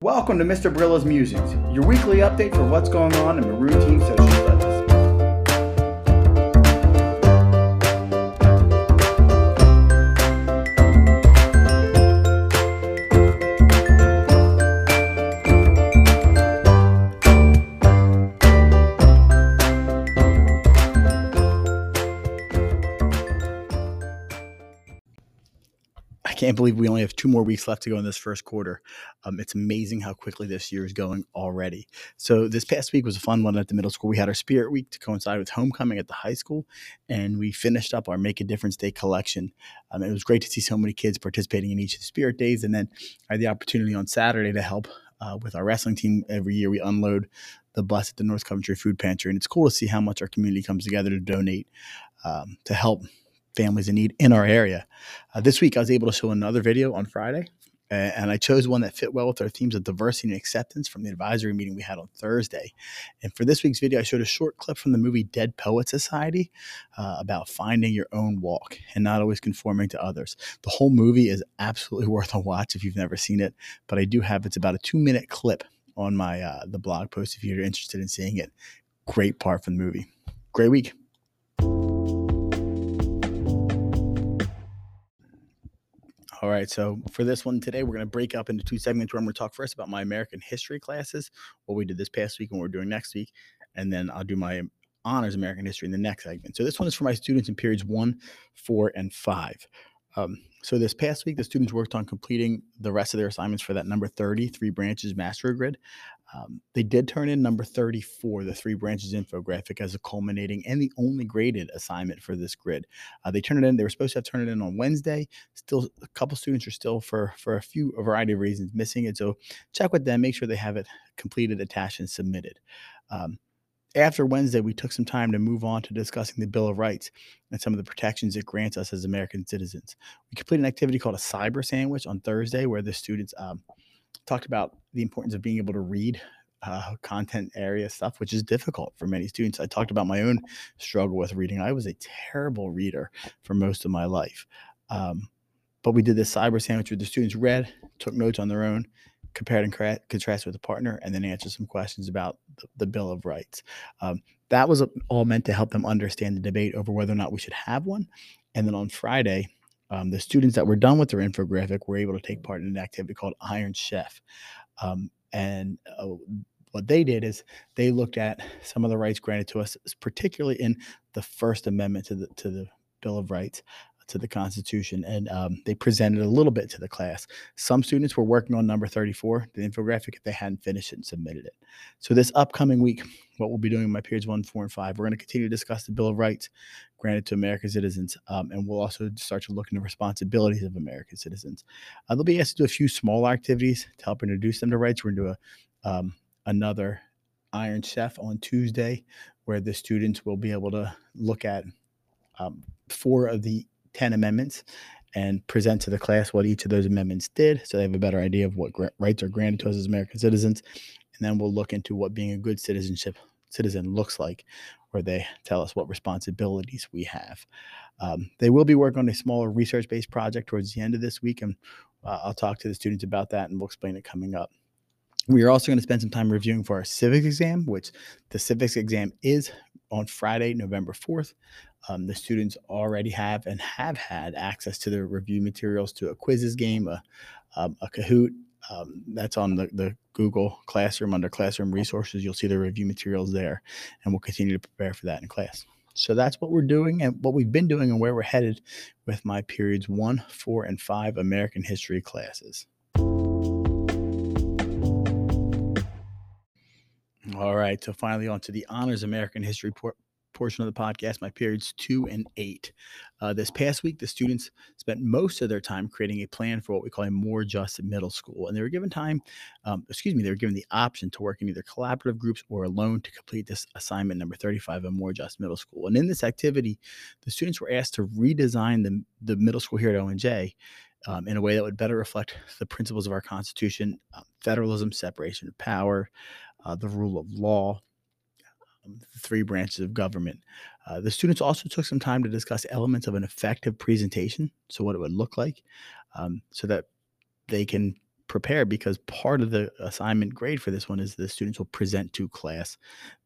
Welcome to Mr. Brilla's Musings, your weekly update for what's going on in Maroon Team Social Studies. Can't believe we only have two more weeks left to go in this first quarter. Um, it's amazing how quickly this year is going already. So this past week was a fun one at the middle school. We had our Spirit Week to coincide with homecoming at the high school, and we finished up our Make a Difference Day collection. Um, it was great to see so many kids participating in each of the Spirit Days, and then I had the opportunity on Saturday to help uh, with our wrestling team. Every year we unload the bus at the North Coventry Food Pantry, and it's cool to see how much our community comes together to donate um, to help families in need in our area. Uh, this week, I was able to show another video on Friday, and I chose one that fit well with our themes of diversity and acceptance from the advisory meeting we had on Thursday. And for this week's video, I showed a short clip from the movie Dead Poet Society uh, about finding your own walk and not always conforming to others. The whole movie is absolutely worth a watch if you've never seen it, but I do have it's about a two minute clip on my uh, the blog post if you're interested in seeing it. Great part from the movie. Great week. All right, so for this one today, we're going to break up into two segments where I'm going to talk first about my American history classes, what we did this past week and what we're doing next week, and then I'll do my honors American history in the next segment. So this one is for my students in periods one, four, and five. Um, so this past week, the students worked on completing the rest of their assignments for that number 30, three branches master grid. Um, they did turn in number 34, the three branches infographic, as a culminating and the only graded assignment for this grid. Uh, they turned it in. They were supposed to have turned it in on Wednesday. Still, a couple students are still, for for a few a variety of reasons, missing it. So check with them. Make sure they have it completed, attached, and submitted. Um, after Wednesday, we took some time to move on to discussing the Bill of Rights and some of the protections it grants us as American citizens. We completed an activity called a cyber sandwich on Thursday, where the students um, talked about the importance of being able to read uh, content area stuff, which is difficult for many students. I talked about my own struggle with reading. I was a terrible reader for most of my life. Um, but we did this cyber sandwich where the students read, took notes on their own, compared and contrasted with a partner, and then answered some questions about the, the Bill of Rights. Um, that was all meant to help them understand the debate over whether or not we should have one. And then on Friday, um, the students that were done with their infographic were able to take part in an activity called Iron Chef. Um, and uh, what they did is they looked at some of the rights granted to us, particularly in the First Amendment to the to the Bill of Rights, to the Constitution, and um, they presented a little bit to the class. Some students were working on number 34, the infographic, if they hadn't finished it and submitted it. So this upcoming week, what we'll be doing in my periods one, four, and five, we're going to continue to discuss the Bill of Rights granted to American citizens, um, and we'll also start to look into responsibilities of American citizens. Uh, they'll be asked to do a few small activities to help introduce them to rights. We're going to do a, um, another Iron Chef on Tuesday, where the students will be able to look at um, four of the 10 amendments and present to the class what each of those amendments did so they have a better idea of what rights are granted to us as American citizens. And then we'll look into what being a good citizenship citizen looks like, where they tell us what responsibilities we have. Um, they will be working on a smaller research based project towards the end of this week, and uh, I'll talk to the students about that and we'll explain it coming up. We are also going to spend some time reviewing for our civics exam, which the civics exam is on Friday, November 4th. Um, the students already have and have had access to the review materials to a Quizizz game, a, um, a Kahoot. Um, that's on the, the Google Classroom under Classroom Resources. You'll see the review materials there, and we'll continue to prepare for that in class. So that's what we're doing and what we've been doing and where we're headed with my periods one, four, and five American history classes. All right. So finally, on to the honors American history por- portion of the podcast, my periods two and eight. Uh, this past week, the students spent most of their time creating a plan for what we call a more just middle school. And they were given time, um, excuse me, they were given the option to work in either collaborative groups or alone to complete this assignment number 35, a more just middle school. And in this activity, the students were asked to redesign the, the middle school here at ONJ um, in a way that would better reflect the principles of our Constitution um, federalism, separation of power, uh, the rule of law, three branches of government. Uh, the students also took some time to discuss elements of an effective presentation, so what it would look like, um, so that they can prepare because part of the assignment grade for this one is the students will present to class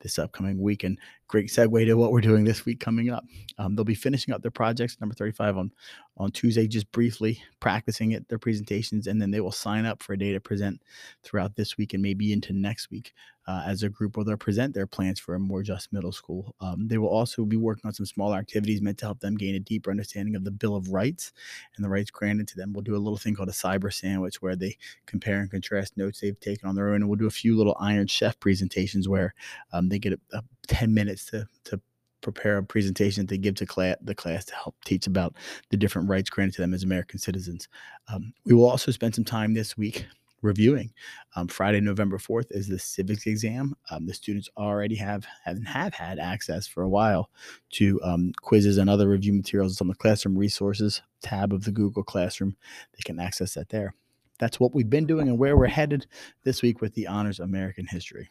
this upcoming week. And great segue to what we're doing this week coming up. Um, they'll be finishing up their projects, number 35, on, on Tuesday, just briefly practicing it, their presentations, and then they will sign up for a day to present throughout this week and maybe into next week uh, as a group where they'll present their plans for a more just middle school. Um, they will also be working on some smaller activities meant to help them gain a deeper understanding of the Bill of Rights and the rights granted to them. We'll do a little thing called a cyber sandwich where they compare and contrast notes they've taken on their own, and we'll do a few little Iron Chef presentations where um, they get a, a 10 minutes to to prepare a presentation to give to class, the class to help teach about the different rights granted to them as American citizens. Um, we will also spend some time this week reviewing. Um, Friday, November 4th is the civics exam. Um, the students already have, have have had access for a while to um, quizzes and other review materials on the classroom resources tab of the Google Classroom. They can access that there. That's what we've been doing and where we're headed this week with the Honors American History.